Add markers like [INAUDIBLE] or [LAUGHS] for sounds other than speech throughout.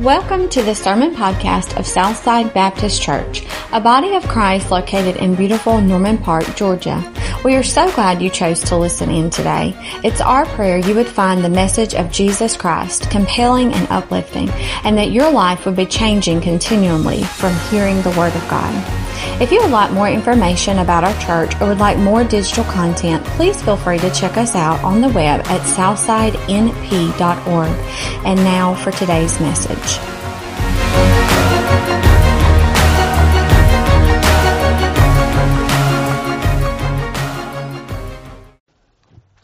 Welcome to the Sermon Podcast of Southside Baptist Church, a body of Christ located in beautiful Norman Park, Georgia. We are so glad you chose to listen in today. It's our prayer you would find the message of Jesus Christ compelling and uplifting, and that your life would be changing continually from hearing the Word of God. If you would like more information about our church or would like more digital content, please feel free to check us out on the web at southsidenp.org. And now for today's message.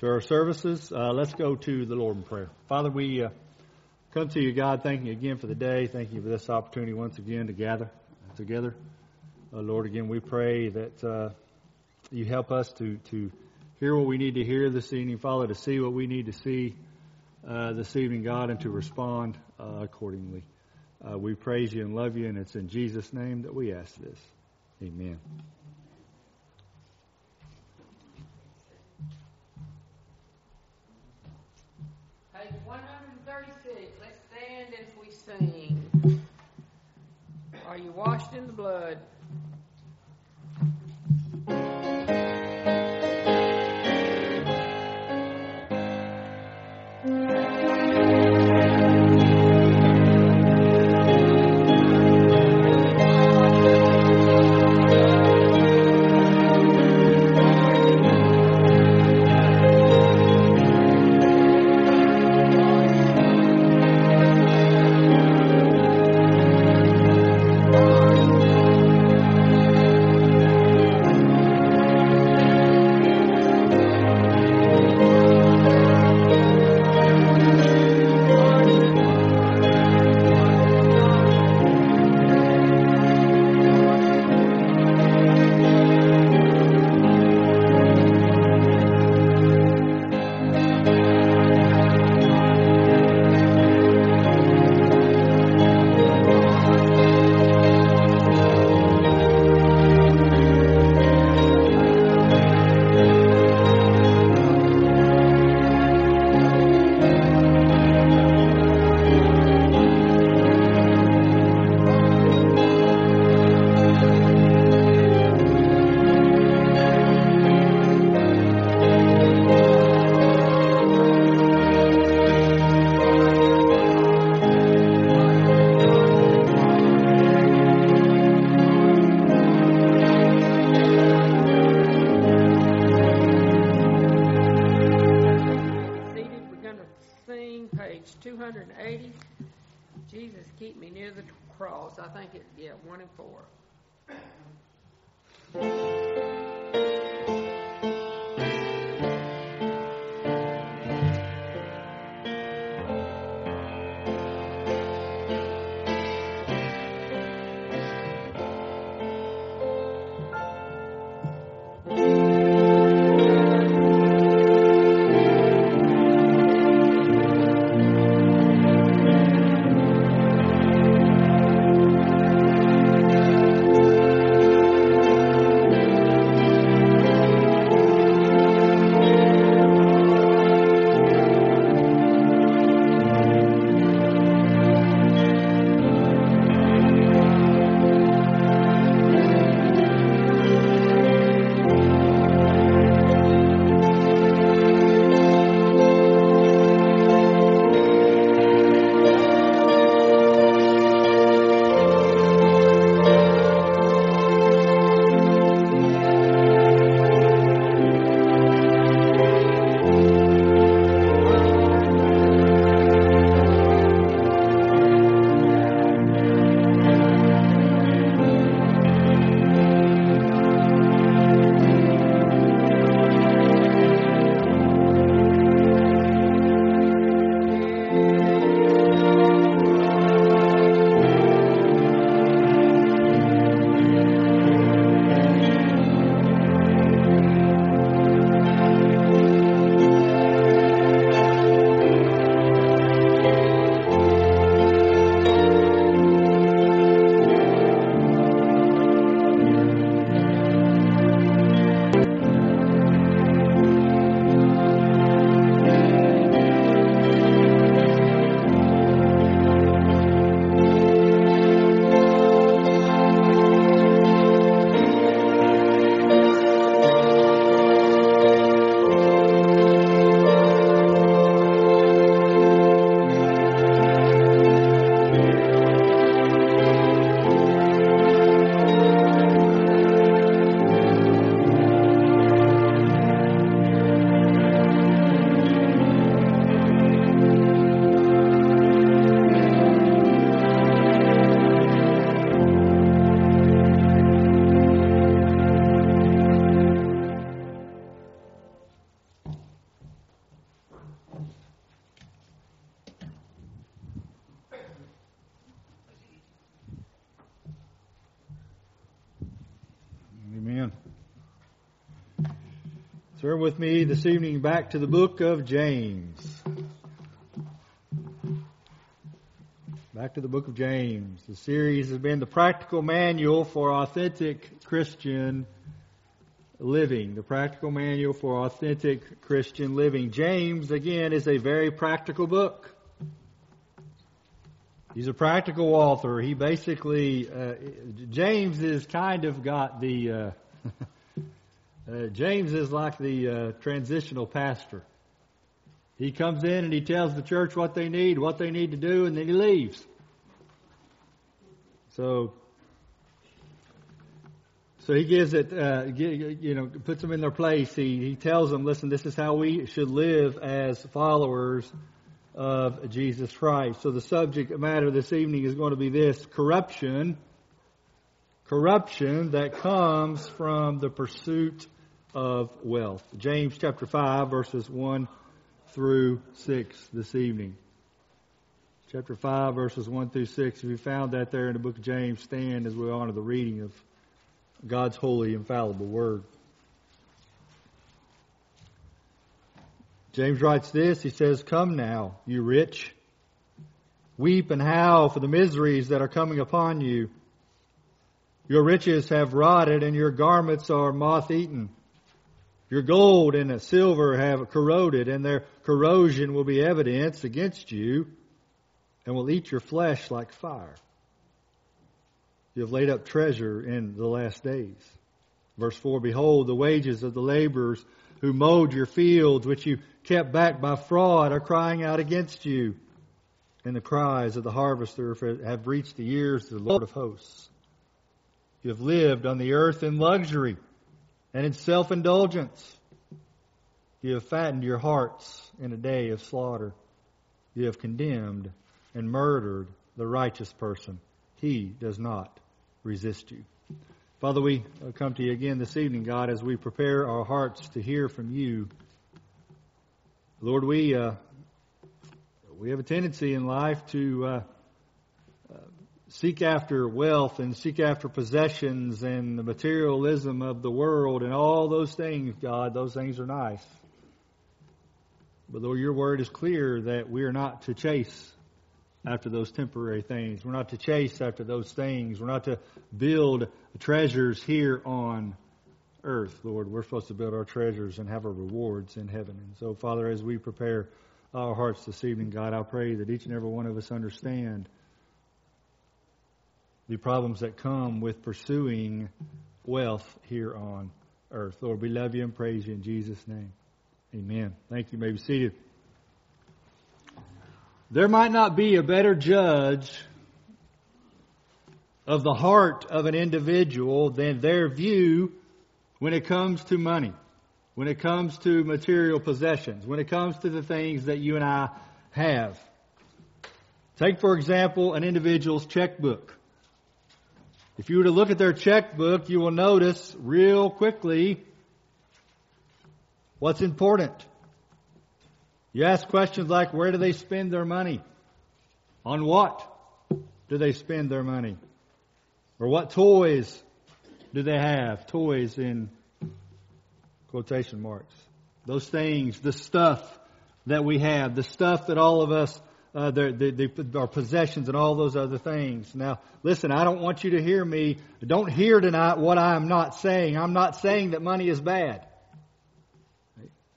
To our services, uh, let's go to the Lord in prayer. Father, we uh, come to you, God, thanking you again for the day. Thank you for this opportunity once again to gather together. Uh, Lord, again, we pray that uh, you help us to, to hear what we need to hear this evening, Father, to see what we need to see uh, this evening, God, and to respond uh, accordingly. Uh, we praise you and love you, and it's in Jesus' name that we ask this. Amen. Page 136. Let's stand as we sing. Are you washed in the blood? Cross. I think it, yeah, one and four. [LAUGHS] Turn with me this evening back to the book of James. Back to the book of James. The series has been the practical manual for authentic Christian living. The practical manual for authentic Christian living. James, again, is a very practical book. He's a practical author. He basically, uh, James is kind of got the, uh, [LAUGHS] Uh, James is like the uh, transitional pastor. He comes in and he tells the church what they need, what they need to do, and then he leaves. So, so he gives it, uh, you know, puts them in their place. He he tells them, listen, this is how we should live as followers of Jesus Christ. So the subject matter this evening is going to be this: corruption. Corruption that comes from the pursuit of wealth. James chapter 5 verses 1 through 6 this evening. Chapter 5 verses 1 through 6. If you found that there in the book of James, stand as we honor the reading of God's holy, infallible word. James writes this. He says, Come now, you rich. Weep and howl for the miseries that are coming upon you. Your riches have rotted and your garments are moth eaten. Your gold and silver have corroded, and their corrosion will be evidence against you, and will eat your flesh like fire. You have laid up treasure in the last days. Verse 4 Behold, the wages of the laborers who mowed your fields, which you kept back by fraud, are crying out against you. And the cries of the harvester have reached the ears of the Lord of hosts. You have lived on the earth in luxury and in self indulgence. You have fattened your hearts in a day of slaughter. You have condemned and murdered the righteous person. He does not resist you. Father, we come to you again this evening, God, as we prepare our hearts to hear from you. Lord, we uh, we have a tendency in life to uh, seek after wealth and seek after possessions and the materialism of the world and all those things, God, those things are nice. But Lord, your word is clear that we are not to chase after those temporary things. We're not to chase after those things. We're not to build treasures here on earth, Lord. We're supposed to build our treasures and have our rewards in heaven. And so, Father, as we prepare our hearts this evening, God, I pray that each and every one of us understand the problems that come with pursuing wealth here on earth. Lord, we love you and praise you in Jesus' name. Amen. Thank you. you may be seated. There might not be a better judge of the heart of an individual than their view when it comes to money, when it comes to material possessions, when it comes to the things that you and I have. Take, for example, an individual's checkbook. If you were to look at their checkbook, you will notice real quickly what's important. You ask questions like, where do they spend their money? On what do they spend their money? Or what toys do they have? Toys in quotation marks. Those things, the stuff that we have, the stuff that all of us uh, their, their, our possessions and all those other things. Now, listen, I don't want you to hear me. Don't hear tonight what I'm not saying. I'm not saying that money is bad.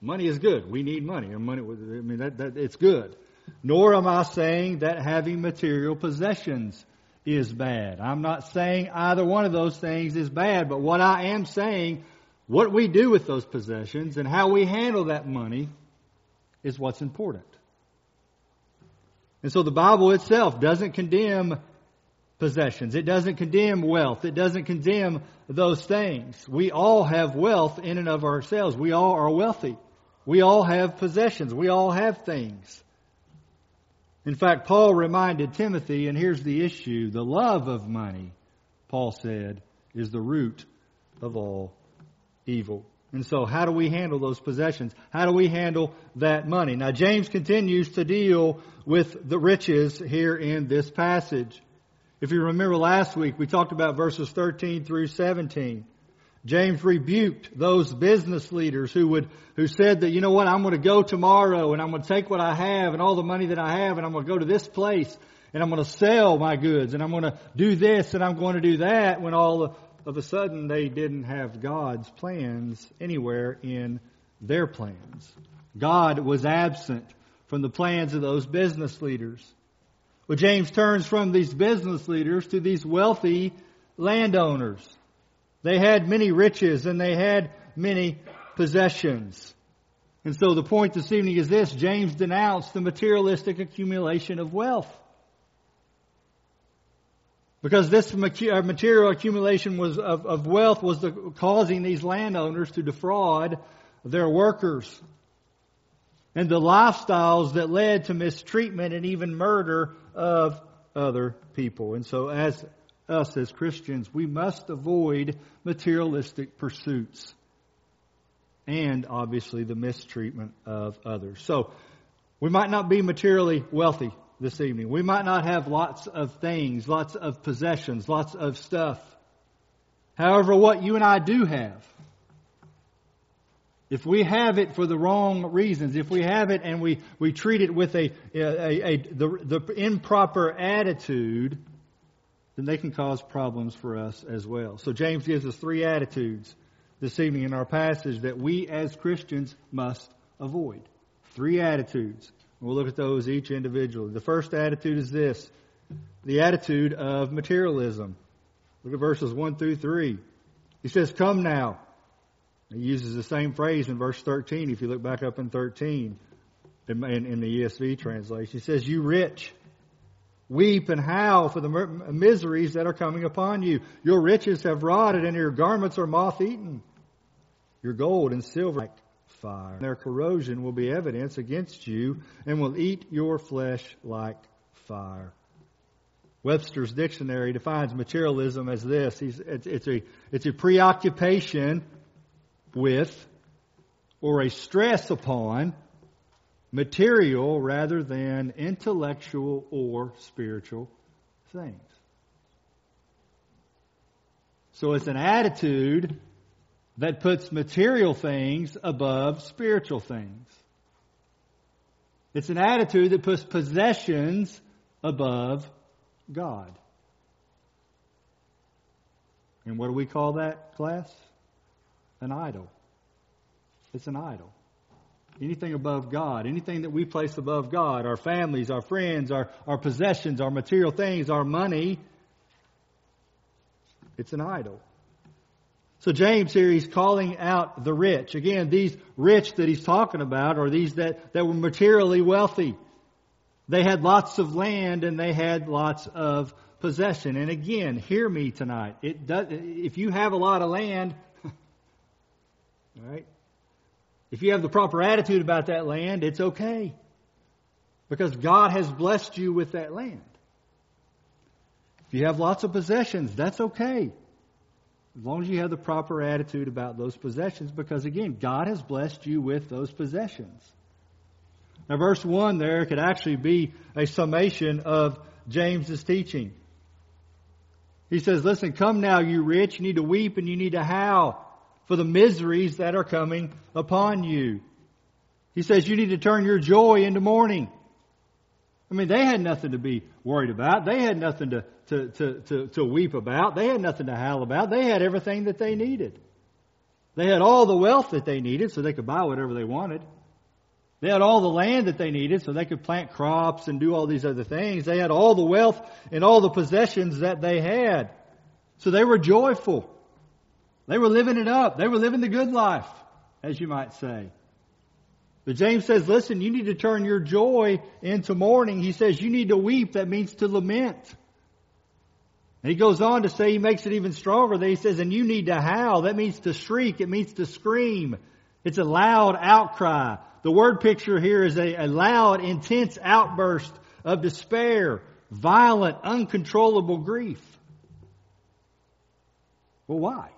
Money is good. We need money. money I mean, that, that, it's good. Nor am I saying that having material possessions is bad. I'm not saying either one of those things is bad, but what I am saying, what we do with those possessions and how we handle that money is what's important. And so the Bible itself doesn't condemn possessions. It doesn't condemn wealth. It doesn't condemn those things. We all have wealth in and of ourselves. We all are wealthy. We all have possessions. We all have things. In fact, Paul reminded Timothy, and here's the issue the love of money, Paul said, is the root of all evil. And so, how do we handle those possessions? How do we handle that money? Now, James continues to deal with the riches here in this passage. If you remember last week, we talked about verses 13 through 17. James rebuked those business leaders who would, who said that, you know what, I'm going to go tomorrow and I'm going to take what I have and all the money that I have and I'm going to go to this place and I'm going to sell my goods and I'm going to do this and I'm going to do that when all of a sudden they didn't have God's plans anywhere in their plans. God was absent from the plans of those business leaders. Well, James turns from these business leaders to these wealthy landowners. They had many riches and they had many possessions. And so the point this evening is this James denounced the materialistic accumulation of wealth. Because this uh, material accumulation was of, of wealth was the, causing these landowners to defraud their workers. And the lifestyles that led to mistreatment and even murder of other people. And so as us as Christians, we must avoid materialistic pursuits and obviously the mistreatment of others. So we might not be materially wealthy this evening. We might not have lots of things, lots of possessions, lots of stuff. However, what you and I do have, if we have it for the wrong reasons, if we have it and we, we treat it with a, a, a the, the improper attitude, then they can cause problems for us as well. So James gives us three attitudes this evening in our passage that we as Christians must avoid. Three attitudes. We'll look at those each individually. The first attitude is this the attitude of materialism. Look at verses 1 through 3. He says, Come now. He uses the same phrase in verse 13 if you look back up in 13 in, in, in the ESV translation. He says, You rich, weep and howl for the miseries that are coming upon you. Your riches have rotted and your garments are moth eaten. Your gold and silver fire. Their corrosion will be evidence against you and will eat your flesh like fire. Webster's dictionary defines materialism as this. It's, a, it's a preoccupation with or a stress upon material rather than intellectual or spiritual things. So it's an attitude that puts material things above spiritual things. It's an attitude that puts possessions above God. And what do we call that class? An idol. It's an idol. Anything above God, anything that we place above God, our families, our friends, our, our possessions, our material things, our money, it's an idol. So James here, he's calling out the rich. Again, these rich that he's talking about are these that, that were materially wealthy. They had lots of land and they had lots of possession. And again, hear me tonight. It does, if you have a lot of land, [LAUGHS] right? if you have the proper attitude about that land, it's okay. Because God has blessed you with that land. If you have lots of possessions, that's okay. As long as you have the proper attitude about those possessions, because again, God has blessed you with those possessions. Now, verse 1 there could actually be a summation of James's teaching. He says, Listen, come now, you rich, you need to weep and you need to howl for the miseries that are coming upon you. He says you need to turn your joy into mourning. I mean, they had nothing to be worried about. They had nothing to, to, to, to, to weep about. They had nothing to howl about. They had everything that they needed. They had all the wealth that they needed so they could buy whatever they wanted. They had all the land that they needed so they could plant crops and do all these other things. They had all the wealth and all the possessions that they had. So they were joyful. They were living it up. They were living the good life, as you might say. But James says, listen, you need to turn your joy into mourning. He says you need to weep. That means to lament. And he goes on to say, he makes it even stronger. That he says, and you need to howl. That means to shriek. It means to scream. It's a loud outcry. The word picture here is a, a loud, intense outburst of despair, violent, uncontrollable grief. Well, why?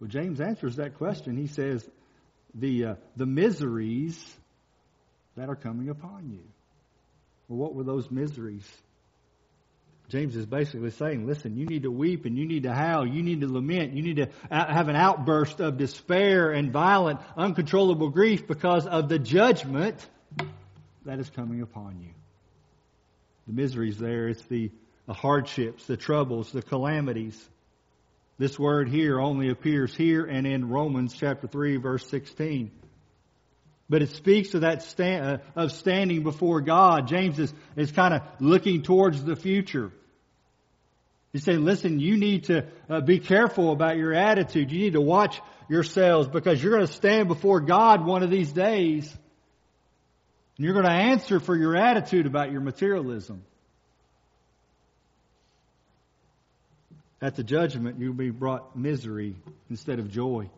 Well, James answers that question. He says, the, uh, the miseries that are coming upon you. Well, what were those miseries? James is basically saying, listen, you need to weep and you need to howl. You need to lament. You need to have an outburst of despair and violent, uncontrollable grief because of the judgment that is coming upon you. The miseries there, it's the, the hardships, the troubles, the calamities. This word here only appears here and in Romans chapter 3 verse 16. But it speaks of that stand, uh, of standing before God. James is, is kind of looking towards the future. He's saying, listen, you need to uh, be careful about your attitude. You need to watch yourselves because you're going to stand before God one of these days. And you're going to answer for your attitude about your materialism. At the judgment, you'll be brought misery instead of joy.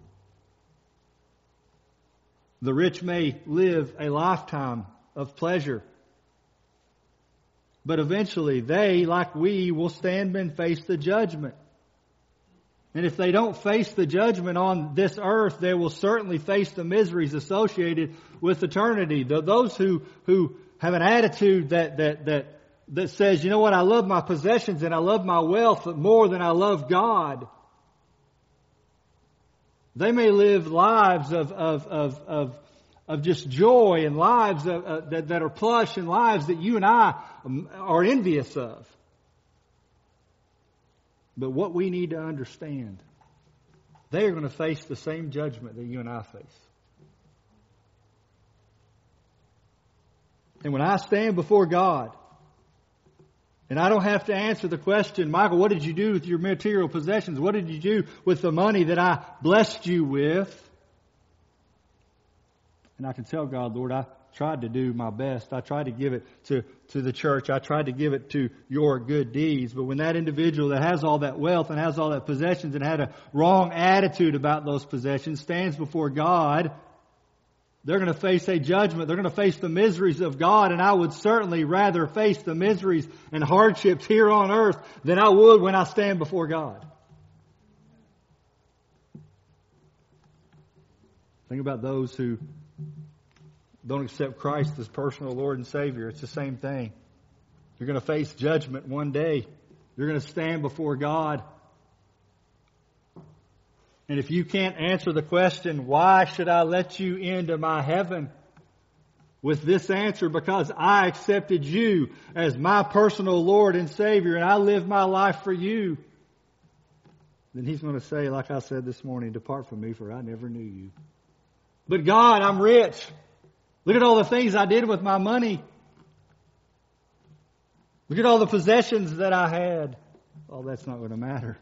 The rich may live a lifetime of pleasure, but eventually they, like we, will stand and face the judgment. And if they don't face the judgment on this earth, they will certainly face the miseries associated with eternity. Those who, who have an attitude that, that, that, that says, you know what, I love my possessions and I love my wealth more than I love God. They may live lives of, of, of, of, of just joy and lives of, uh, that, that are plush and lives that you and I um, are envious of. But what we need to understand, they are going to face the same judgment that you and I face. And when I stand before God, and I don't have to answer the question, Michael, what did you do with your material possessions? What did you do with the money that I blessed you with? And I can tell God, Lord, I tried to do my best. I tried to give it to, to the church. I tried to give it to your good deeds. But when that individual that has all that wealth and has all that possessions and had a wrong attitude about those possessions stands before God, they're going to face a judgment. They're going to face the miseries of God, and I would certainly rather face the miseries and hardships here on earth than I would when I stand before God. Think about those who don't accept Christ as personal Lord and Savior. It's the same thing. You're going to face judgment one day. You're going to stand before God. And if you can't answer the question, why should I let you into my heaven? With this answer, because I accepted you as my personal Lord and Savior and I live my life for you, then he's going to say, like I said this morning, depart from me for I never knew you. But God, I'm rich. Look at all the things I did with my money. Look at all the possessions that I had. All that's not going to matter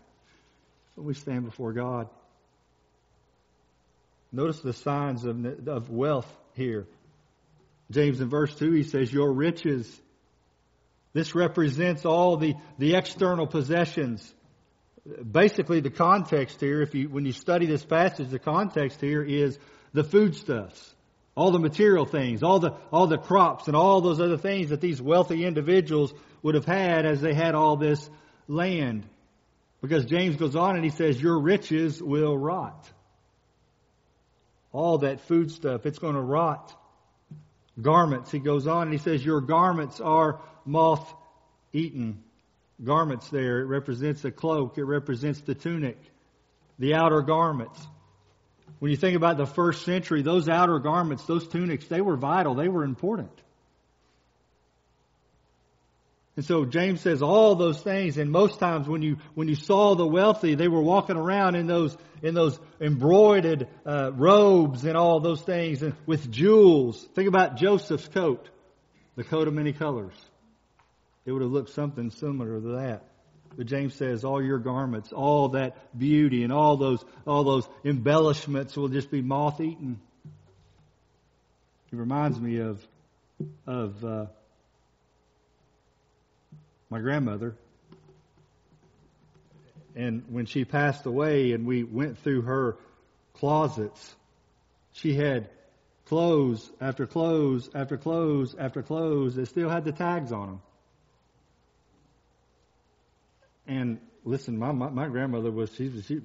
when we stand before God. Notice the signs of, of wealth here. James in verse 2, he says, Your riches. This represents all the, the external possessions. Basically, the context here, if you, when you study this passage, the context here is the foodstuffs. All the material things, all the, all the crops and all those other things that these wealthy individuals would have had as they had all this land. Because James goes on and he says, Your riches will rot all that food stuff. It's going to rot. Garments, he goes on and he says, Your garments are moth eaten. Garments there, it represents a cloak, it represents the tunic, the outer garments. When you think about the first century, those outer garments, those tunics, they were vital, they were important. And so James says all those things, and most times when you when you saw the wealthy, they were walking around in those in those embroidered uh, robes and all those things, and with jewels. Think about Joseph's coat, the coat of many colors. It would have looked something similar to that. But James says all your garments, all that beauty, and all those all those embellishments will just be moth eaten. It reminds me of of. Uh, my grandmother. And when she passed away and we went through her closets, she had clothes after clothes after clothes after clothes that still had the tags on them. And listen, my, my, my grandmother was, she, she,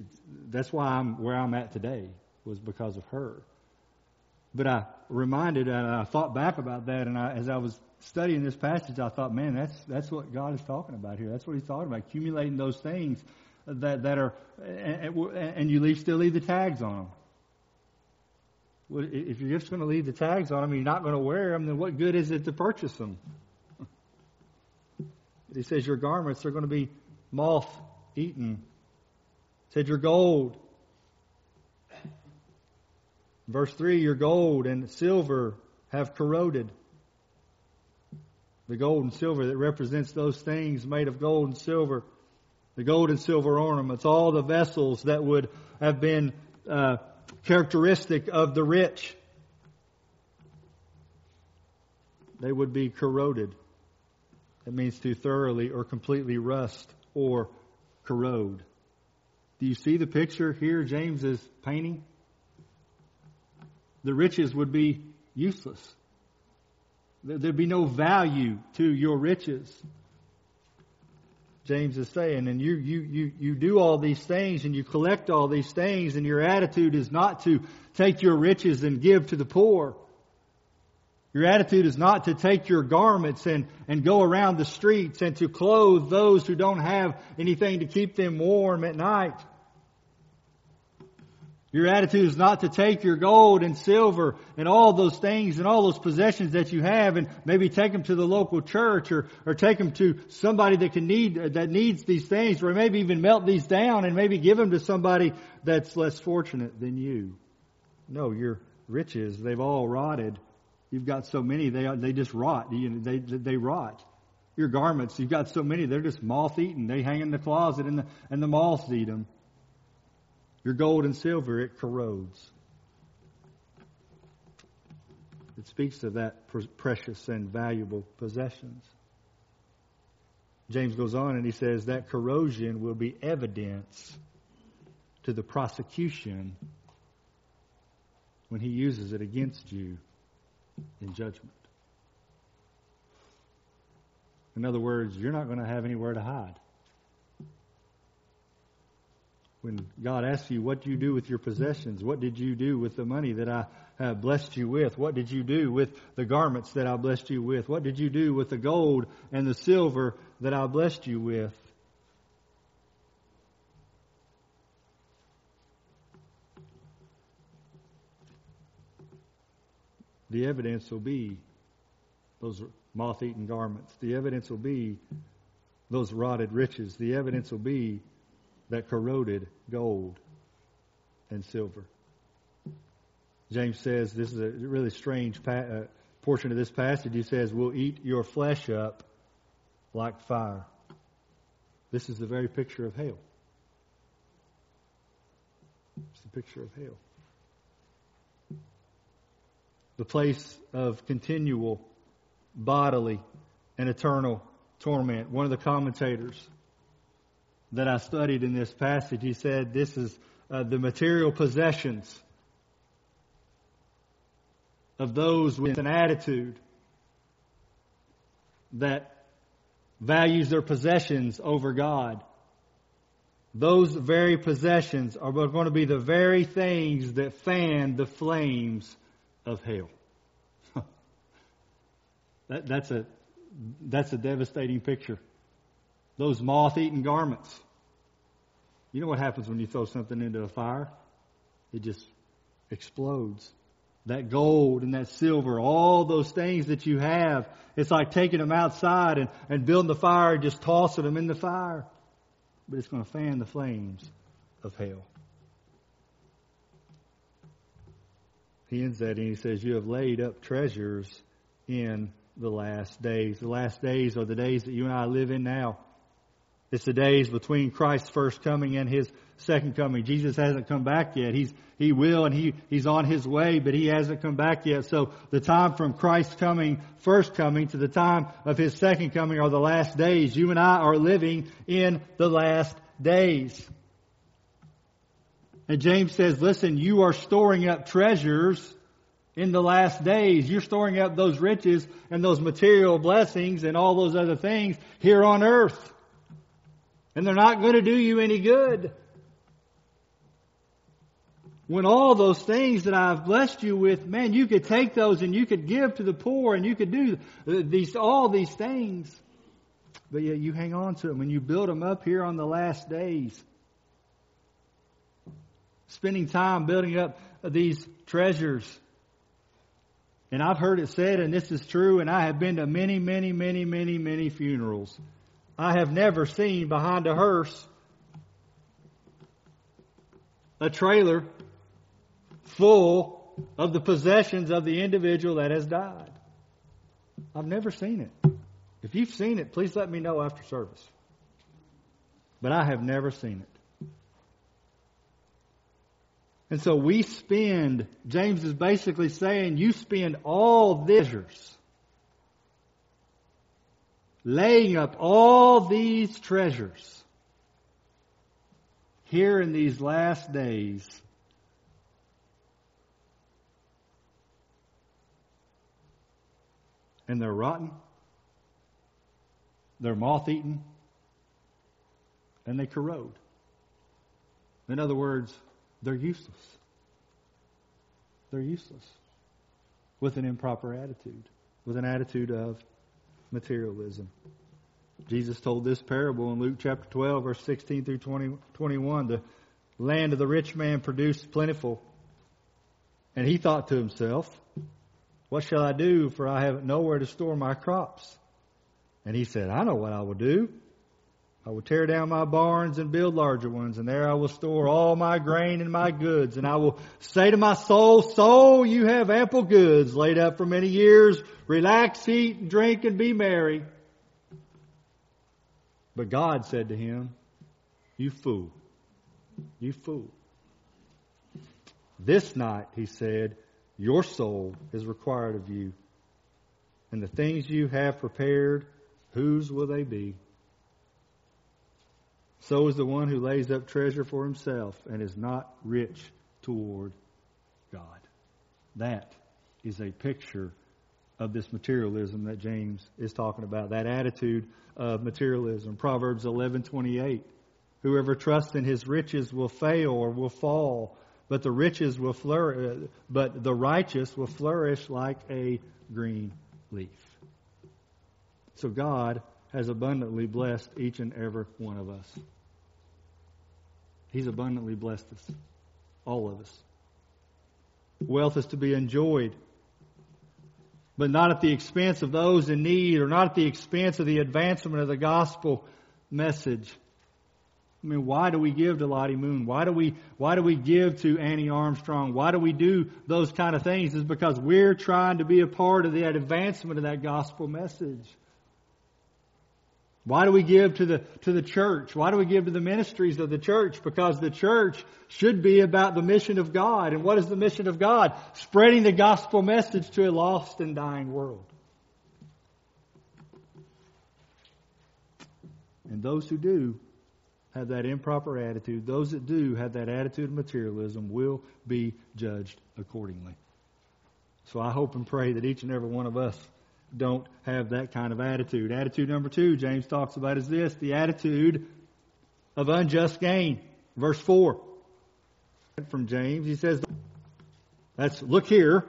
that's why I'm where I'm at today, was because of her. But I reminded and I thought back about that and I, as I was studying this passage, I thought, man, that's that's what God is talking about here. That's what He's talking about, accumulating those things that that are, and, and you leave still leave the tags on them. If you're just going to leave the tags on them, you're not going to wear them, then what good is it to purchase them? [LAUGHS] He says your garments are going to be moth eaten. Said your gold. Verse 3 Your gold and silver have corroded. The gold and silver that represents those things made of gold and silver. The gold and silver ornaments, all the vessels that would have been uh, characteristic of the rich. They would be corroded. That means to thoroughly or completely rust or corrode. Do you see the picture here James is painting? The riches would be useless. There'd be no value to your riches. James is saying, and you, you, you, you do all these things and you collect all these things and your attitude is not to take your riches and give to the poor. Your attitude is not to take your garments and, and go around the streets and to clothe those who don't have anything to keep them warm at night. Your attitude is not to take your gold and silver and all those things and all those possessions that you have and maybe take them to the local church or, or take them to somebody that can need, that needs these things or maybe even melt these down and maybe give them to somebody that's less fortunate than you. No, your riches, they've all rotted You've got so many, they, they just rot. You know, they, they rot. Your garments, you've got so many, they're just moth eaten. They hang in the closet and the, and the moths eat them. Your gold and silver, it corrodes. It speaks of that precious and valuable possessions. James goes on and he says that corrosion will be evidence to the prosecution when he uses it against you in judgment. In other words, you're not going to have anywhere to hide. When God asks you, What do you do with your possessions? What did you do with the money that I have blessed you with? What did you do with the garments that I blessed you with? What did you do with the gold and the silver that I blessed you with? the evidence will be those moth eaten garments. The evidence will be those rotted riches. The evidence will be that corroded gold and silver. James says this is a really strange pa- uh, portion of this passage. He says, We'll eat your flesh up like fire. This is the very picture of hell. It's the picture of hell the place of continual bodily and eternal torment. One of the commentators that I studied in this passage, he said this is uh, the material possessions of those with an attitude that values their possessions over God. Those very possessions are going to be the very things that fan the flames of hell. [LAUGHS] that, that's, a, that's a devastating picture. Those moth eaten garments. You know what happens when you throw something into a fire? It just explodes. That gold and that silver, all those things that you have, it's like taking them outside and, and building the fire and just tossing them in the fire. But it's going to fan the flames of hell. he ends that and he says, You have laid up treasures in the last days. The last days are the days that you and I live in now. It's the days between Christ's first coming and his second coming. Jesus hasn't come back yet. He's, he will and he, he's on his way, but he hasn't come back yet. So the time from Christ's coming, first coming to the time of his second coming are the last days. You and I are living in the last days. And James says, listen, you are storing up treasures in the last days. You're storing up those riches and those material blessings and all those other things here on earth. And they're not going to do you any good. when all those things that I've blessed you with, man, you could take those and you could give to the poor and you could do uh, these, all these things. But yet you hang on to them and you build them up here on the last days. Spending time building up these treasures. And I've heard it said, and this is true, and I have been to many, many, many, many, many funerals. I have never seen behind a hearse a trailer full of the possessions of the individual that has died. I've never seen it. If you've seen it, please let me know after service. But I have never seen it. And so we spend, James is basically saying, you spend all treasures, laying up all these treasures here in these last days. And they're rotten. They're moth eaten and they corrode. In other words, they're useless. They're useless with an improper attitude, with an attitude of materialism. Jesus told this parable in Luke chapter 12, verse 16 through 20, 21. The land of the rich man produced plentiful. And he thought to himself, What shall I do, for I have nowhere to store my crops? And he said, I know what I will do. I will tear down my barns and build larger ones, and there I will store all my grain and my goods. And I will say to my soul, Soul, you have ample goods laid up for many years. Relax, eat, drink, and be merry. But God said to him, You fool. You fool. This night, he said, Your soul is required of you. And the things you have prepared, whose will they be? So is the one who lays up treasure for himself and is not rich toward God. That is a picture of this materialism that James is talking about, that attitude of materialism. Proverbs 11:28. Whoever trusts in his riches will fail or will fall, but the riches will flourish, uh, but the righteous will flourish like a green leaf. So God has abundantly blessed each and every one of us. He's abundantly blessed us, all of us. Wealth is to be enjoyed, but not at the expense of those in need or not at the expense of the advancement of the gospel message. I mean, why do we give to Lottie Moon? Why do we why do we give to Annie Armstrong? Why do we do those kind of things? Is because we're trying to be a part of that advancement of that gospel message. Why do we give to the, to the church? Why do we give to the ministries of the church? Because the church should be about the mission of God. And what is the mission of God? Spreading the gospel message to a lost and dying world. And those who do have that improper attitude, those that do have that attitude of materialism will be judged accordingly. So I hope and pray that each and every one of us don't have that kind of attitude. Attitude number two, James talks about is this the attitude of unjust gain. Verse 4 from James, he says, That's, look here.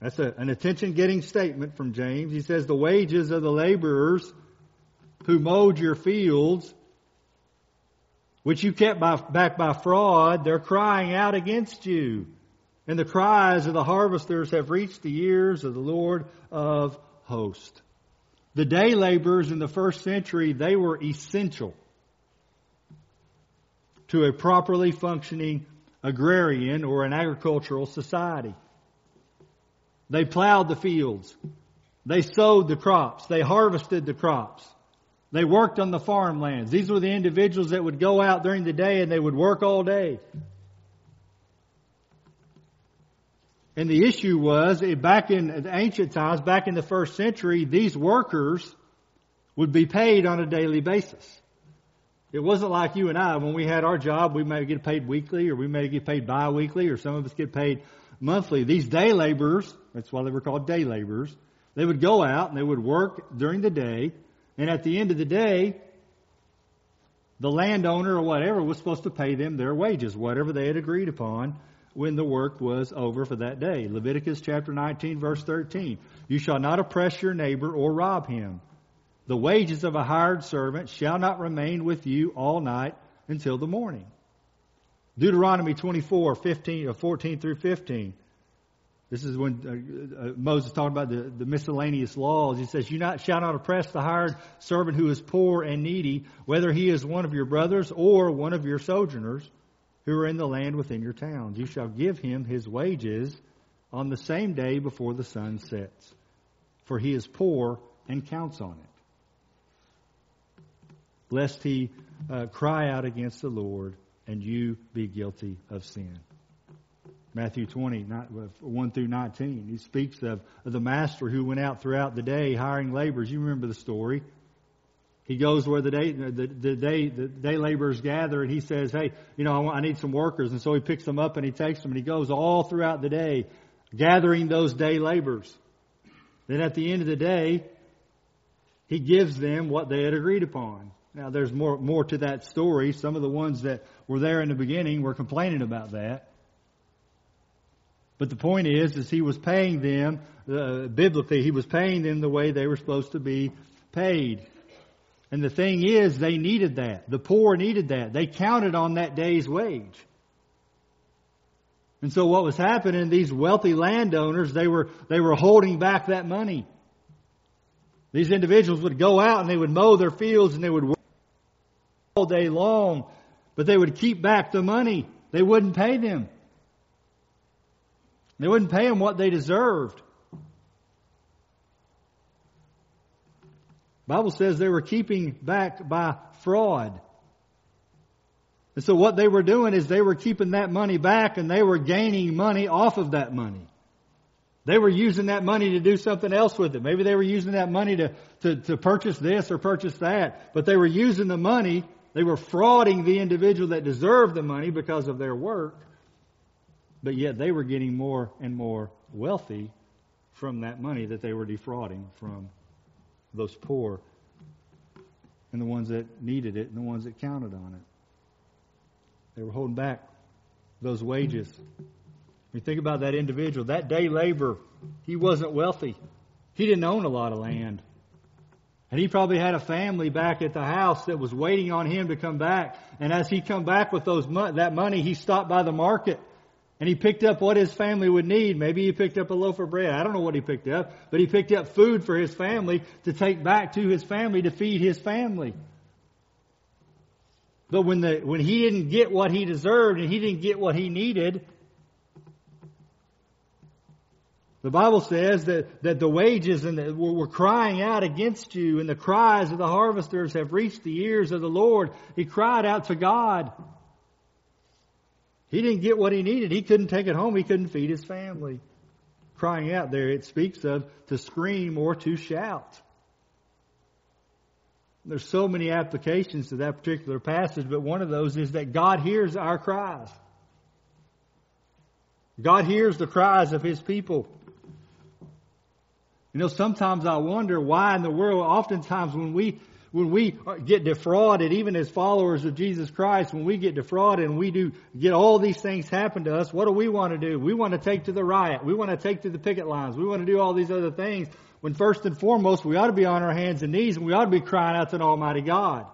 That's a, an attention getting statement from James. He says, The wages of the laborers who mowed your fields, which you kept by, back by fraud, they're crying out against you. And the cries of the harvesters have reached the ears of the Lord of host. The day laborers in the first century, they were essential to a properly functioning agrarian or an agricultural society. They plowed the fields. They sowed the crops. They harvested the crops. They worked on the farmlands. These were the individuals that would go out during the day and they would work all day. And the issue was, back in ancient times, back in the first century, these workers would be paid on a daily basis. It wasn't like you and I, when we had our job, we may get paid weekly, or we may get paid bi-weekly, or some of us get paid monthly. These day laborers, that's why they were called day laborers, they would go out and they would work during the day, and at the end of the day, the landowner or whatever was supposed to pay them their wages, whatever they had agreed upon when the work was over for that day. Leviticus chapter 19 verse 13. You shall not oppress your neighbor or rob him. The wages of a hired servant shall not remain with you all night until the morning. Deuteronomy 24, 15, uh, 14 through 15. This is when uh, uh, Moses talked about the, the miscellaneous laws. He says, You not, shall not oppress the hired servant who is poor and needy, whether he is one of your brothers or one of your sojourners who are in the land within your towns. You shall give him his wages on the same day before the sun sets, for he is poor and counts on it. Lest he uh, cry out against the Lord and you be guilty of sin. Matthew 20, 1 through 19. He speaks of the master who went out throughout the day hiring laborers. You remember the story. He goes where the day, the, the day, the day laborers gather and he says, Hey, you know, I, want, I need some workers. And so he picks them up and he takes them and he goes all throughout the day gathering those day laborers. Then at the end of the day, he gives them what they had agreed upon. Now there's more, more to that story. Some of the ones that were there in the beginning were complaining about that. But the point is, is he was paying them, uh, biblically, he was paying them the way they were supposed to be paid. And the thing is, they needed that. The poor needed that. They counted on that day's wage. And so what was happening, these wealthy landowners, they were, they were holding back that money. These individuals would go out and they would mow their fields and they would work all day long, but they would keep back the money. They wouldn't pay them. They wouldn't pay them what they deserved. Bible says they were keeping back by fraud. And so what they were doing is they were keeping that money back and they were gaining money off of that money. They were using that money to do something else with it. Maybe they were using that money to, to, to purchase this or purchase that. But they were using the money, they were frauding the individual that deserved the money because of their work. But yet they were getting more and more wealthy from that money that they were defrauding from those poor and the ones that needed it and the ones that counted on it. They were holding back those wages. When you think about that individual, that day labor, he wasn't wealthy. He didn't own a lot of land. And he probably had a family back at the house that was waiting on him to come back. And as he come back with those that money, he stopped by the market and he picked up what his family would need. Maybe he picked up a loaf of bread. I don't know what he picked up, but he picked up food for his family to take back to his family to feed his family. But when the, when he didn't get what he deserved and he didn't get what he needed, the Bible says that, that the wages and the, were crying out against you and the cries of the harvesters have reached the ears of the Lord. He cried out to God. He didn't get what he needed. He couldn't take it home. He couldn't feed his family. Crying out there, it speaks of to scream or to shout. There's so many applications to that particular passage, but one of those is that God hears our cries. God hears the cries of His people. You know, sometimes I wonder why in the world, oftentimes when we when we uh, get defrauded, even as followers of Jesus Christ, when we get defrauded and we do get all these things happen to us, what do we want to do? We want to take to the riot. We want to take to the picket lines. We want to do all these other things. When first and foremost, we ought to be on our hands and knees and we ought to be crying out to an Almighty God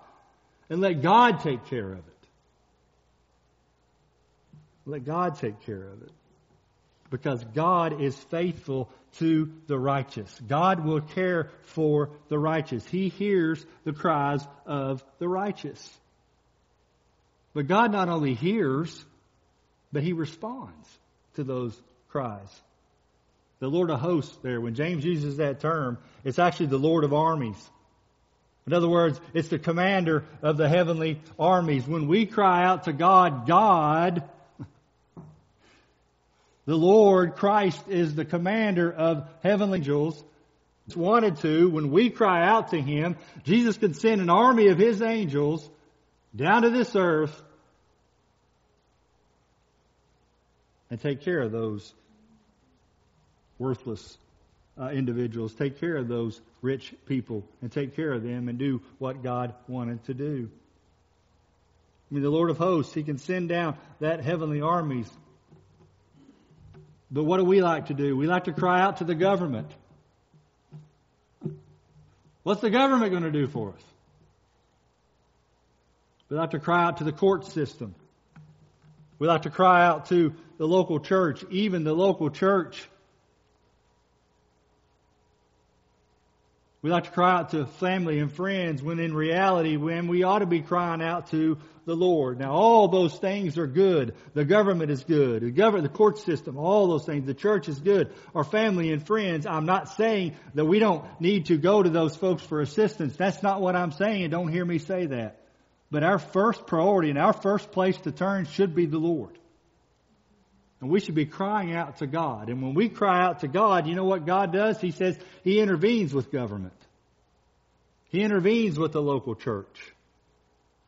and let God take care of it. Let God take care of it because God is faithful to the righteous. God will care for the righteous. He hears the cries of the righteous. But God not only hears, but He responds to those cries. The Lord of hosts there, when James uses that term, it's actually the Lord of armies. In other words, it's the commander of the heavenly armies. When we cry out to God, God the Lord Christ is the commander of heavenly angels. Wanted to, when we cry out to Him, Jesus can send an army of His angels down to this earth and take care of those worthless uh, individuals, take care of those rich people, and take care of them and do what God wanted to do. I mean, the Lord of hosts, He can send down that heavenly armies But what do we like to do? We like to cry out to the government. What's the government going to do for us? We like to cry out to the court system. We like to cry out to the local church, even the local church. We like to cry out to family and friends when in reality, when we ought to be crying out to the Lord. Now, all those things are good. The government is good. The government, the court system, all those things. The church is good. Our family and friends. I'm not saying that we don't need to go to those folks for assistance. That's not what I'm saying. Don't hear me say that. But our first priority and our first place to turn should be the Lord. And we should be crying out to God. And when we cry out to God, you know what God does? He says He intervenes with government. He intervenes with the local church.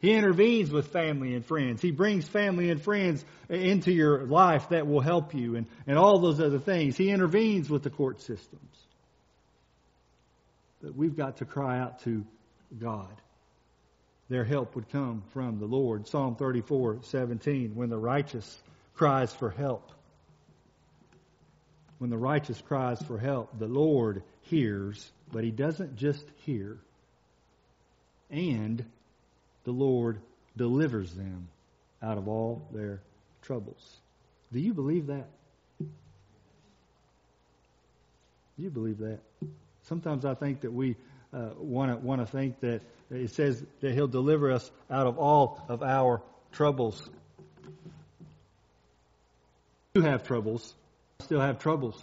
He intervenes with family and friends. He brings family and friends into your life that will help you and, and all those other things. He intervenes with the court systems. But we've got to cry out to God their help would come from the Lord. Psalm 34, 17, when the righteous cries for help. When the righteous cries for help, the Lord hears, but he doesn't just hear. And the Lord delivers them out of all their troubles. Do you believe that? Do you believe that? Sometimes I think that we want to want to think that it says that He'll deliver us out of all of our troubles. Have troubles, still have troubles.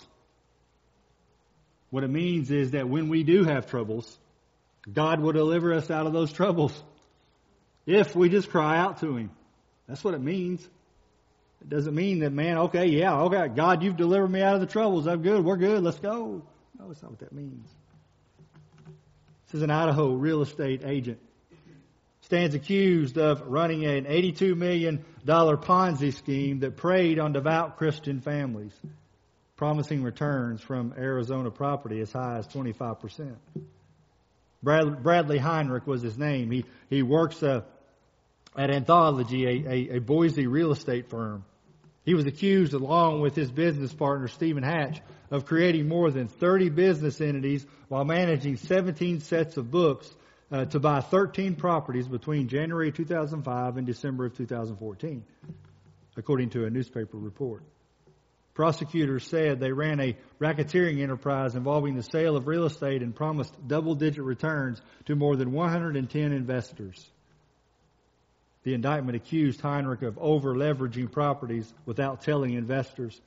What it means is that when we do have troubles, God will deliver us out of those troubles if we just cry out to Him. That's what it means. It doesn't mean that, man, okay, yeah, okay, God, you've delivered me out of the troubles. I'm good. We're good. Let's go. No, it's not what that means. This is an Idaho real estate agent. Stands accused of running an $82 million Ponzi scheme that preyed on devout Christian families, promising returns from Arizona property as high as 25%. Bradley Heinrich was his name. He, he works uh, at Anthology, a, a, a Boise real estate firm. He was accused, along with his business partner, Stephen Hatch, of creating more than 30 business entities while managing 17 sets of books uh, to buy 13 properties between January 2005 and December of 2014, according to a newspaper report. Prosecutors said they ran a racketeering enterprise involving the sale of real estate and promised double digit returns to more than 110 investors. The indictment accused Heinrich of over leveraging properties without telling investors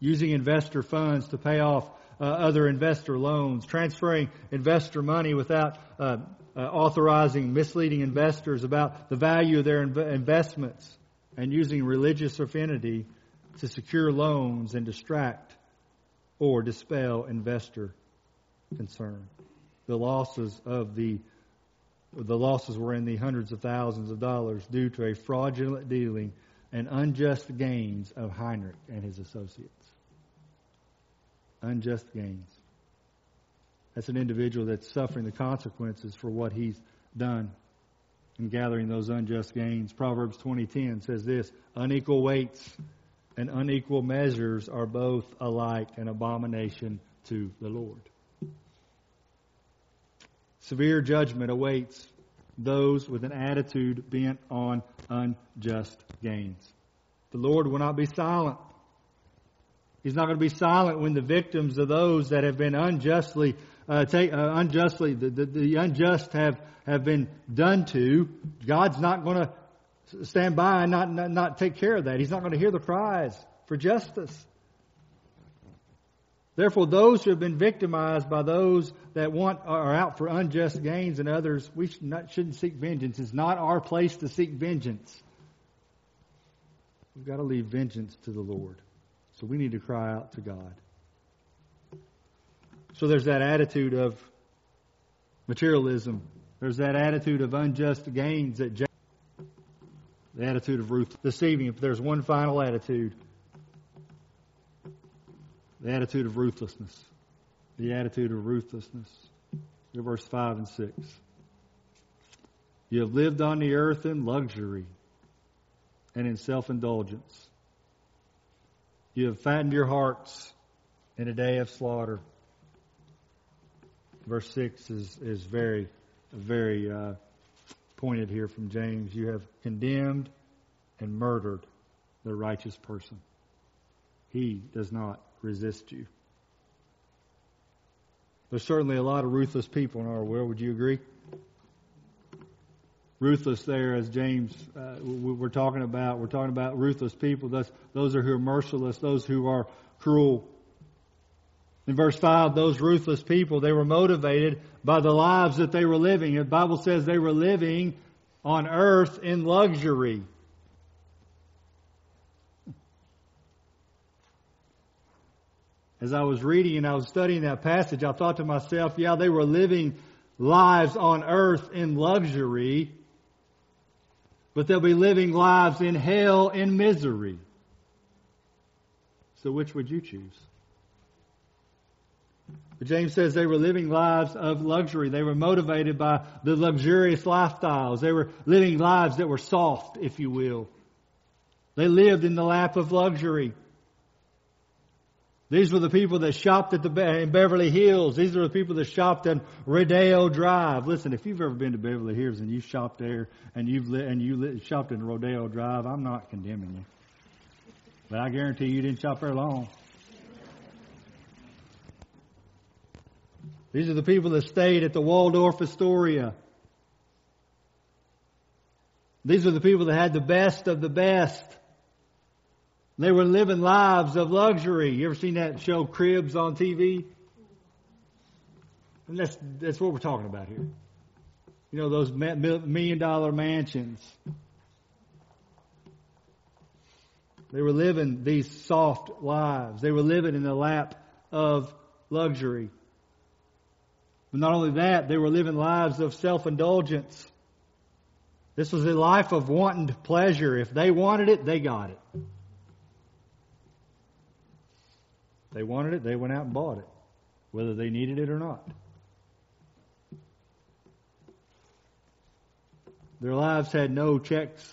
using investor funds to pay off uh, other investor loans, transferring investor money without uh, uh, authorizing misleading investors about the value of their inv- investments, and using religious affinity to secure loans and distract or dispel investor concern. The losses of the the losses were in the hundreds of thousands of dollars due to a fraudulent dealing and unjust gains of Heinrich and his associates unjust gains. That's an individual that's suffering the consequences for what he's done in gathering those unjust gains. Proverbs 20:10 says this, unequal weights and unequal measures are both alike an abomination to the Lord. Severe judgment awaits those with an attitude bent on unjust gains. The Lord will not be silent He's not going to be silent when the victims of those that have been unjustly, uh, take, uh, unjustly, the, the, the, unjust have, have been done to. God's not going to stand by and not, not, not take care of that. He's not going to hear the cries for justice. Therefore, those who have been victimized by those that want are out for unjust gains and others, we should not, shouldn't seek vengeance. It's not our place to seek vengeance. We've got to leave vengeance to the Lord. So we need to cry out to God. So there's that attitude of materialism. There's that attitude of unjust gains that the attitude of Ruth. This evening, if there's one final attitude, the attitude of ruthlessness. The attitude of ruthlessness. Look verse 5 and 6. You have lived on the earth in luxury and in self indulgence You have fattened your hearts in a day of slaughter. Verse 6 is, is very, very uh, pointed here from James. You have condemned and murdered the righteous person. He does not resist you. There's certainly a lot of ruthless people in our world. Would you agree? Ruthless there, as James, uh, we're talking about. We're talking about ruthless people. Those, those are who are merciless, those who are cruel. In verse 5, those ruthless people, they were motivated by the lives that they were living. The Bible says they were living on earth in luxury. As I was reading and I was studying that passage, I thought to myself, yeah, they were living lives on earth in luxury, but they'll be living lives in hell in misery. So which would you choose? But James says they were living lives of luxury. They were motivated by the luxurious lifestyles. They were living lives that were soft, if you will. They lived in the lap of luxury. These were the people that shopped at the in Beverly Hills. These are the people that shopped in Rodeo Drive. Listen, if you've ever been to Beverly Hills and you shopped there and you've li- and you li- shopped in Rodeo Drive, I'm not condemning you, but I guarantee you didn't shop there long. These are the people that stayed at the Waldorf Astoria. These are the people that had the best of the best. They were living lives of luxury. You ever seen that show Cribs on TV? And that's, that's what we're talking about here. You know, those million dollar mansions. They were living these soft lives. They were living in the lap of luxury. But not only that, they were living lives of self-indulgence. This was a life of wanting pleasure. If they wanted it, they got it. They wanted it, they went out and bought it, whether they needed it or not. Their lives had no checks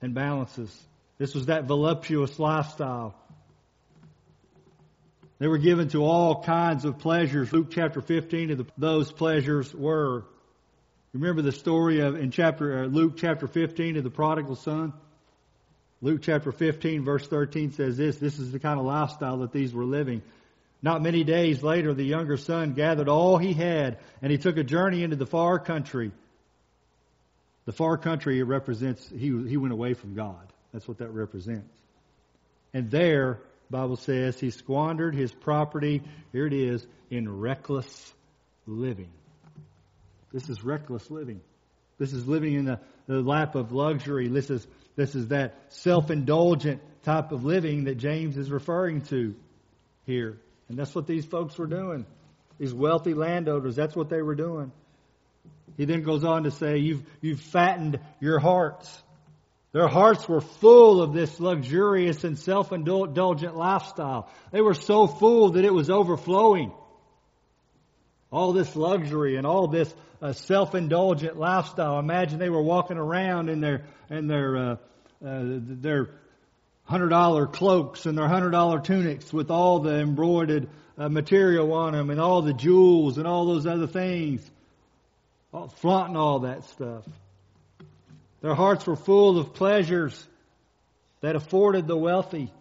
and balances. This was that voluptuous lifestyle. They were given to all kinds of pleasures. Luke chapter 15 of the, those pleasures were. Remember the story of in chapter uh, Luke chapter 15 of the prodigal son? Luke chapter 15 verse 13 says this, this is the kind of lifestyle that these were living. Not many days later, the younger son gathered all he had and he took a journey into the far country. The far country represents, he, he went away from God. That's what that represents. And there, Bible says he squandered his property, here it is, in reckless living. This is reckless living. This is living in the, the lap of luxury. This is, this is that self-indulgent type of living that James is referring to here. And that's what these folks were doing. These wealthy landowners, that's what they were doing. He then goes on to say, you've, you've fattened your hearts. Their hearts were full of this luxurious and self-indulgent lifestyle. They were so full that it was overflowing. All this luxury and all this uh, self-indulgent lifestyle. Imagine they were walking around in their in their uh, uh, their hundred dollar cloaks and their hundred dollar tunics with all the embroidered uh, material on them and all the jewels and all those other things, flaunting all that stuff. Their hearts were full of pleasures that afforded the wealthy.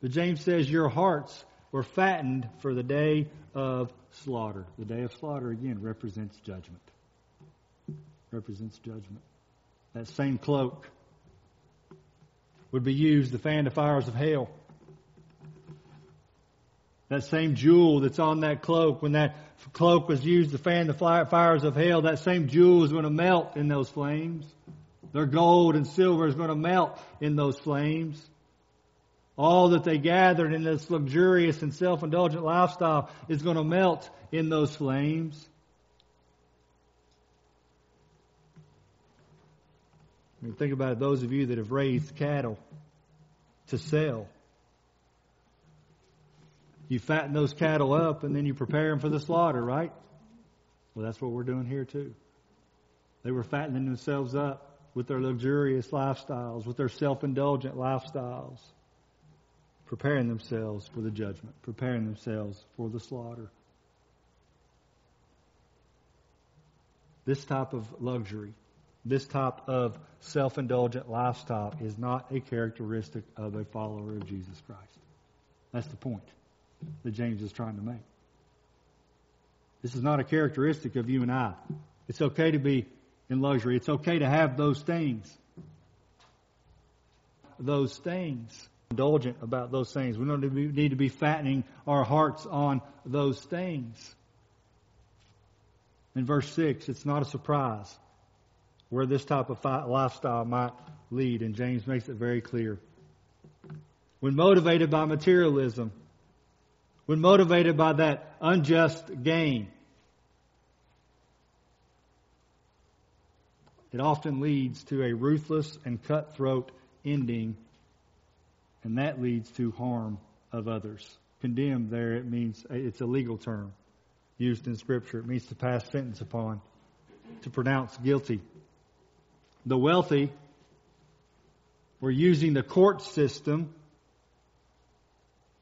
But James says, Your hearts were fattened for the day of slaughter. The day of slaughter, again, represents judgment. Represents judgment. That same cloak would be used to fan the fires of hell. That same jewel that's on that cloak, when that cloak was used to fan the fires of hell, that same jewel is going to melt in those flames. Their gold and silver is going to melt in those flames. All that they gathered in this luxurious and self-indulgent lifestyle is going to melt in those flames. I mean, think about it, those of you that have raised cattle to sell. You fatten those cattle up and then you prepare them for the slaughter, right? Well, that's what we're doing here too. They were fattening themselves up with their luxurious lifestyles, with their self-indulgent lifestyles, preparing themselves for the judgment, preparing themselves for the slaughter. This type of luxury, this type of self-indulgent lifestyle is not a characteristic of a follower of Jesus Christ. That's the point that James is trying to make. This is not a characteristic of you and I. It's okay to be in luxury. It's okay to have those things. Those things. Indulgent about those things. We don't need to be fattening our hearts on those things. In verse 6, it's not a surprise where this type of lifestyle might lead, and James makes it very clear. When motivated by materialism, when motivated by that unjust gain, it often leads to a ruthless and cutthroat ending, and that leads to harm of others. Condemned there, it means it's a legal term used in Scripture. It means to pass sentence upon, to pronounce guilty. The wealthy were using the court system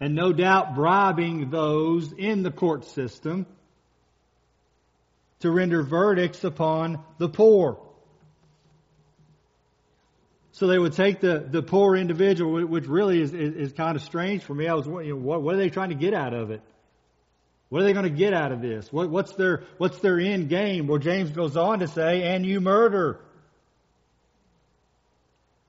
and no doubt bribing those in the court system to render verdicts upon the poor. So they would take the, the poor individual, which really is, is, is kind of strange for me. I was, you know, what, what, are they trying to get out of it? What are they going to get out of this? What, what's their, what's their end game? Well, James goes on to say, and you murder.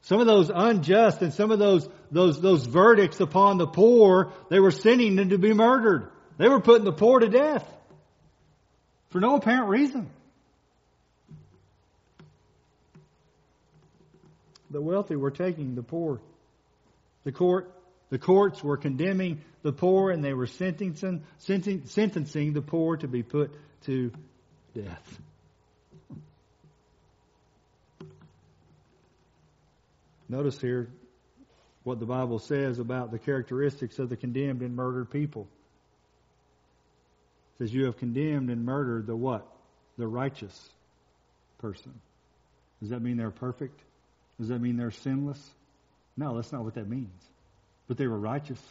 Some of those unjust and some of those, those, those verdicts upon the poor, they were sending them to be murdered. They were putting the poor to death for no apparent reason. the wealthy were taking the poor. The court, the courts were condemning the poor and they were sentencing, sentencing the poor to be put to death. Notice here what the Bible says about the characteristics of the condemned and murdered people. It says, You have condemned and murdered the what? The righteous person. Does that mean they're perfect? Does that mean they're sinless? No, that's not what that means. But they were righteous.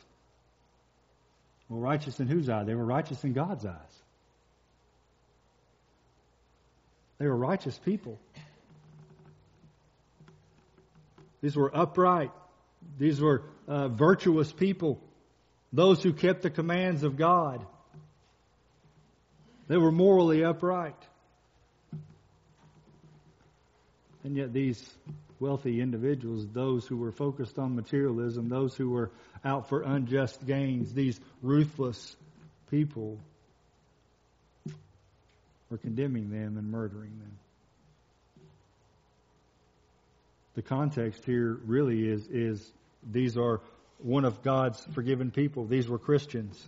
Well, righteous in whose eye? They were righteous in God's eyes. They were righteous people. These were upright. These were uh, virtuous people. Those who kept the commands of God. They were morally upright. And yet these wealthy individuals, those who were focused on materialism, those who were out for unjust gains, these ruthless people were condemning them and murdering them. The context here really is, is these are one of God's forgiven people. These were Christians.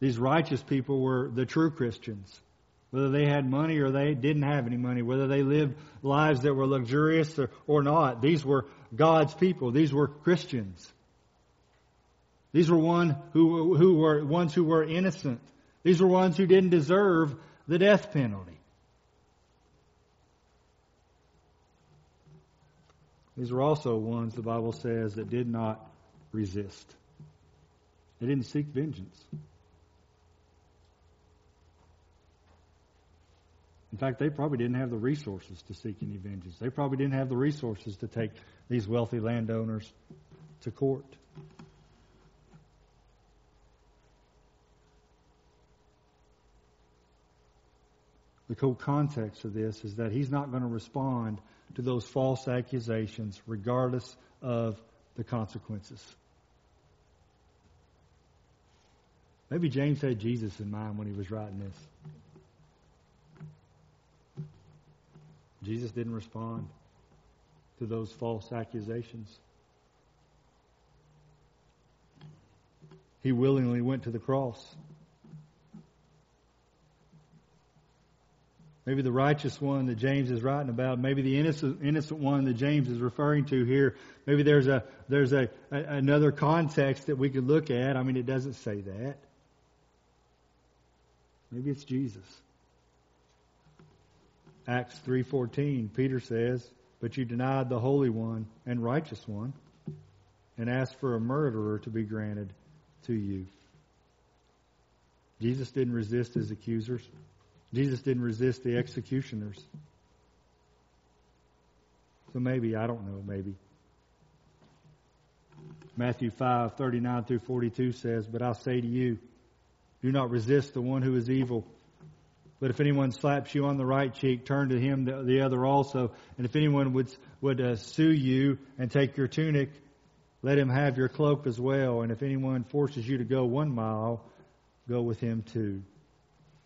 These righteous people were the true Christians whether they had money or they didn't have any money, whether they lived lives that were luxurious or, or not. These were God's people. These were Christians. These were one who, who were ones who were innocent. These were ones who didn't deserve the death penalty. These were also ones, the Bible says, that did not resist. They didn't seek vengeance. In fact, they probably didn't have the resources to seek any vengeance. They probably didn't have the resources to take these wealthy landowners to court. The whole context of this is that he's not going to respond to those false accusations regardless of the consequences. Maybe James had Jesus in mind when he was writing this. Jesus didn't respond to those false accusations. He willingly went to the cross. Maybe the righteous one that James is writing about, maybe the innocent, innocent one that James is referring to here. Maybe there's a there's a, a another context that we could look at. I mean, it doesn't say that. Maybe it's Jesus. Acts 3:14, Peter says, "But you denied the Holy One and righteous one, and asked for a murderer to be granted to you." Jesus didn't resist his accusers. Jesus didn't resist the executioners. So maybe, I don't know, maybe. Matthew 5, 39 through 42 says, But I say to you, do not resist the one who is evil. But if anyone slaps you on the right cheek, turn to him the, the other also. And if anyone would, would uh, sue you and take your tunic, let him have your cloak as well. And if anyone forces you to go one mile, go with him too.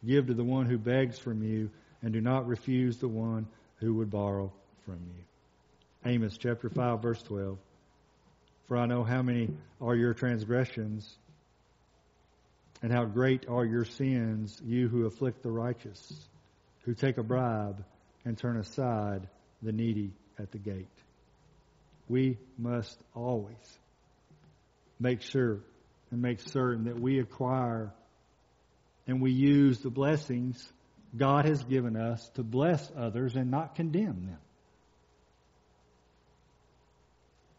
Give to the one who begs from you, and do not refuse the one who would borrow from you. Amos chapter 5, verse 12. For I know how many are your transgressions, and how great are your sins, you who afflict the righteous, who take a bribe and turn aside the needy at the gate. We must always make sure and make certain that we acquire and we use the blessings God has given us to bless others and not condemn them.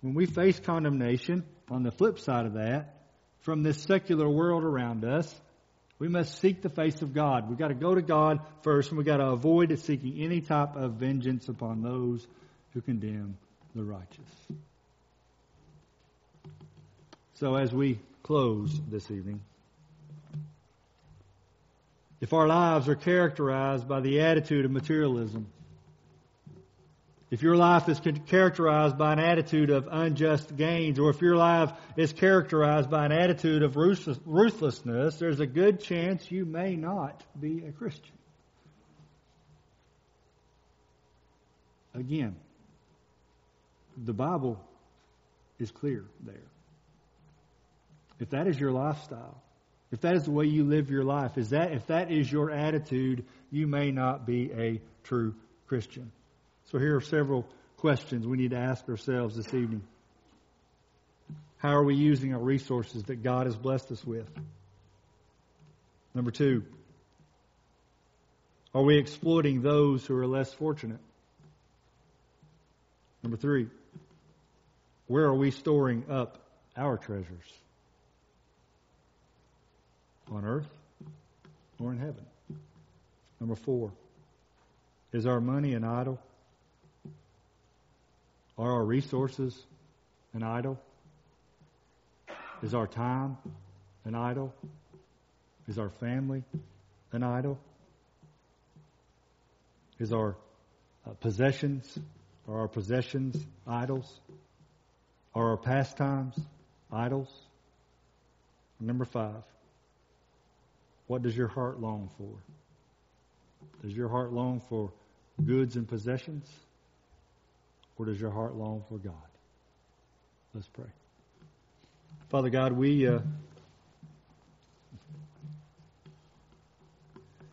When we face condemnation, on the flip side of that, from this secular world around us, we must seek the face of God. We've got to go to God first, and we've got to avoid seeking any type of vengeance upon those who condemn the righteous. So, as we close this evening, if our lives are characterized by the attitude of materialism, if your life is characterized by an attitude of unjust gains, or if your life is characterized by an attitude of ruthlessness, there's a good chance you may not be a Christian. Again, the Bible is clear there. If that is your lifestyle, if that is the way you live your life, is that if that is your attitude, you may not be a true Christian. So here are several questions we need to ask ourselves this evening. How are we using our resources that God has blessed us with? Number two, are we exploiting those who are less fortunate? Number three, where are we storing up our treasures? On earth or in heaven? Number four, is our money an idol? Are our resources an idol? Is our time an idol? Is our family an idol? Is our uh, possessions, are our possessions idols? Are our pastimes idols? Number five, what does your heart long for? Does your heart long for goods and possessions? Or does your heart long for God? Let's pray. Father God, we. Uh,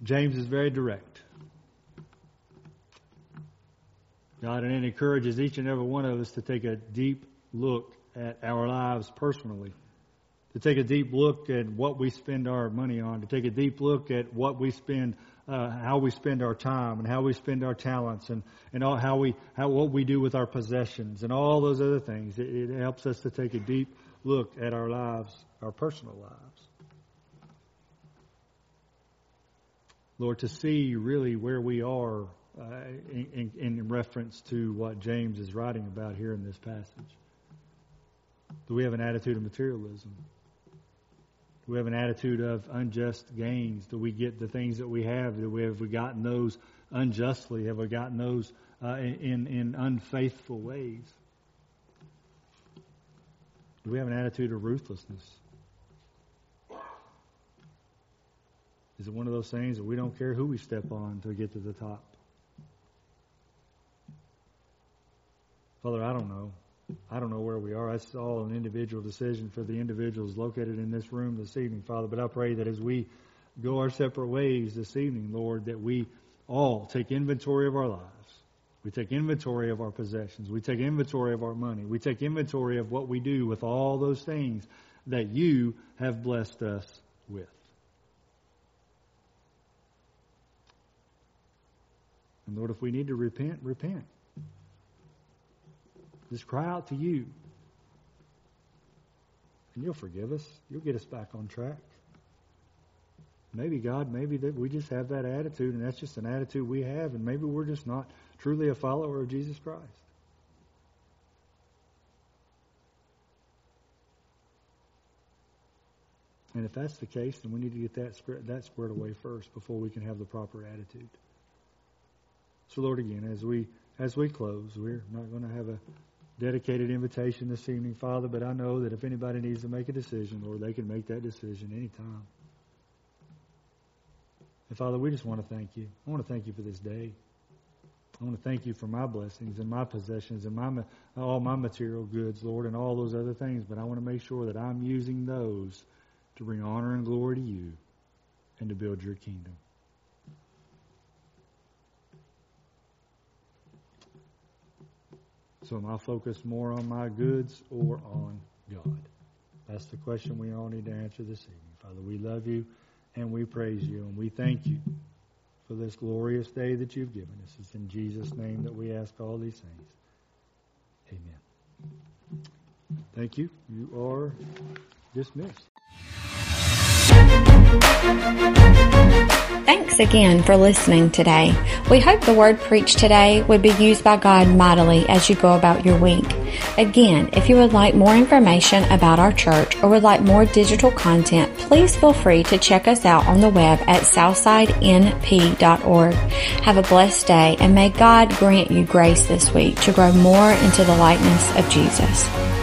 James is very direct. God, and it encourages each and every one of us to take a deep look at our lives personally, to take a deep look at what we spend our money on, to take a deep look at what we spend uh, how we spend our time and how we spend our talents and, and all, how we, how, what we do with our possessions and all those other things. It, it helps us to take a deep look at our lives, our personal lives. Lord, to see really where we are uh, in, in, reference to what James is writing about here in this passage. Do we have an attitude of materialism? Do we have an attitude of unjust gains? Do we get the things that we have? Do we have we gotten those unjustly? Have we gotten those uh, in in unfaithful ways? Do we have an attitude of ruthlessness? Is it one of those things that we don't care who we step on to get to the top? Father, I don't know. I don't know where we are. That's all an individual decision for the individuals located in this room this evening, Father. But I pray that as we go our separate ways this evening, Lord, that we all take inventory of our lives. We take inventory of our possessions. We take inventory of our money. We take inventory of what we do with all those things that you have blessed us with. And Lord, if we need to repent, repent. Just cry out to you. And you'll forgive us. You'll get us back on track. Maybe, God, maybe that we just have that attitude, and that's just an attitude we have, and maybe we're just not truly a follower of Jesus Christ. And if that's the case, then we need to get that that squared away first before we can have the proper attitude. So, Lord, again, as we as we close, we're not going to have a dedicated invitation this evening, Father, but I know that if anybody needs to make a decision, Lord, they can make that decision anytime. And Father, we just want to thank you. I want to thank you for this day. I want to thank you for my blessings and my possessions and my all my material goods, Lord, and all those other things. But I want to make sure that I'm using those to bring honor and glory to you and to build your kingdom. So am I focused more on my goods or on God? That's the question we all need to answer this evening. Father, we love you and we praise you and we thank you for this glorious day that you've given us. It's in Jesus' name that we ask all these things. Amen. Thank you. You are dismissed. Thanks again for listening today. We hope the word preached today would be used by God mightily as you go about your week. Again, if you would like more information about our church or would like more digital content, please feel free to check us out on the web at southsidenp.org. Have a blessed day and may God grant you grace this week to grow more into the likeness of Jesus.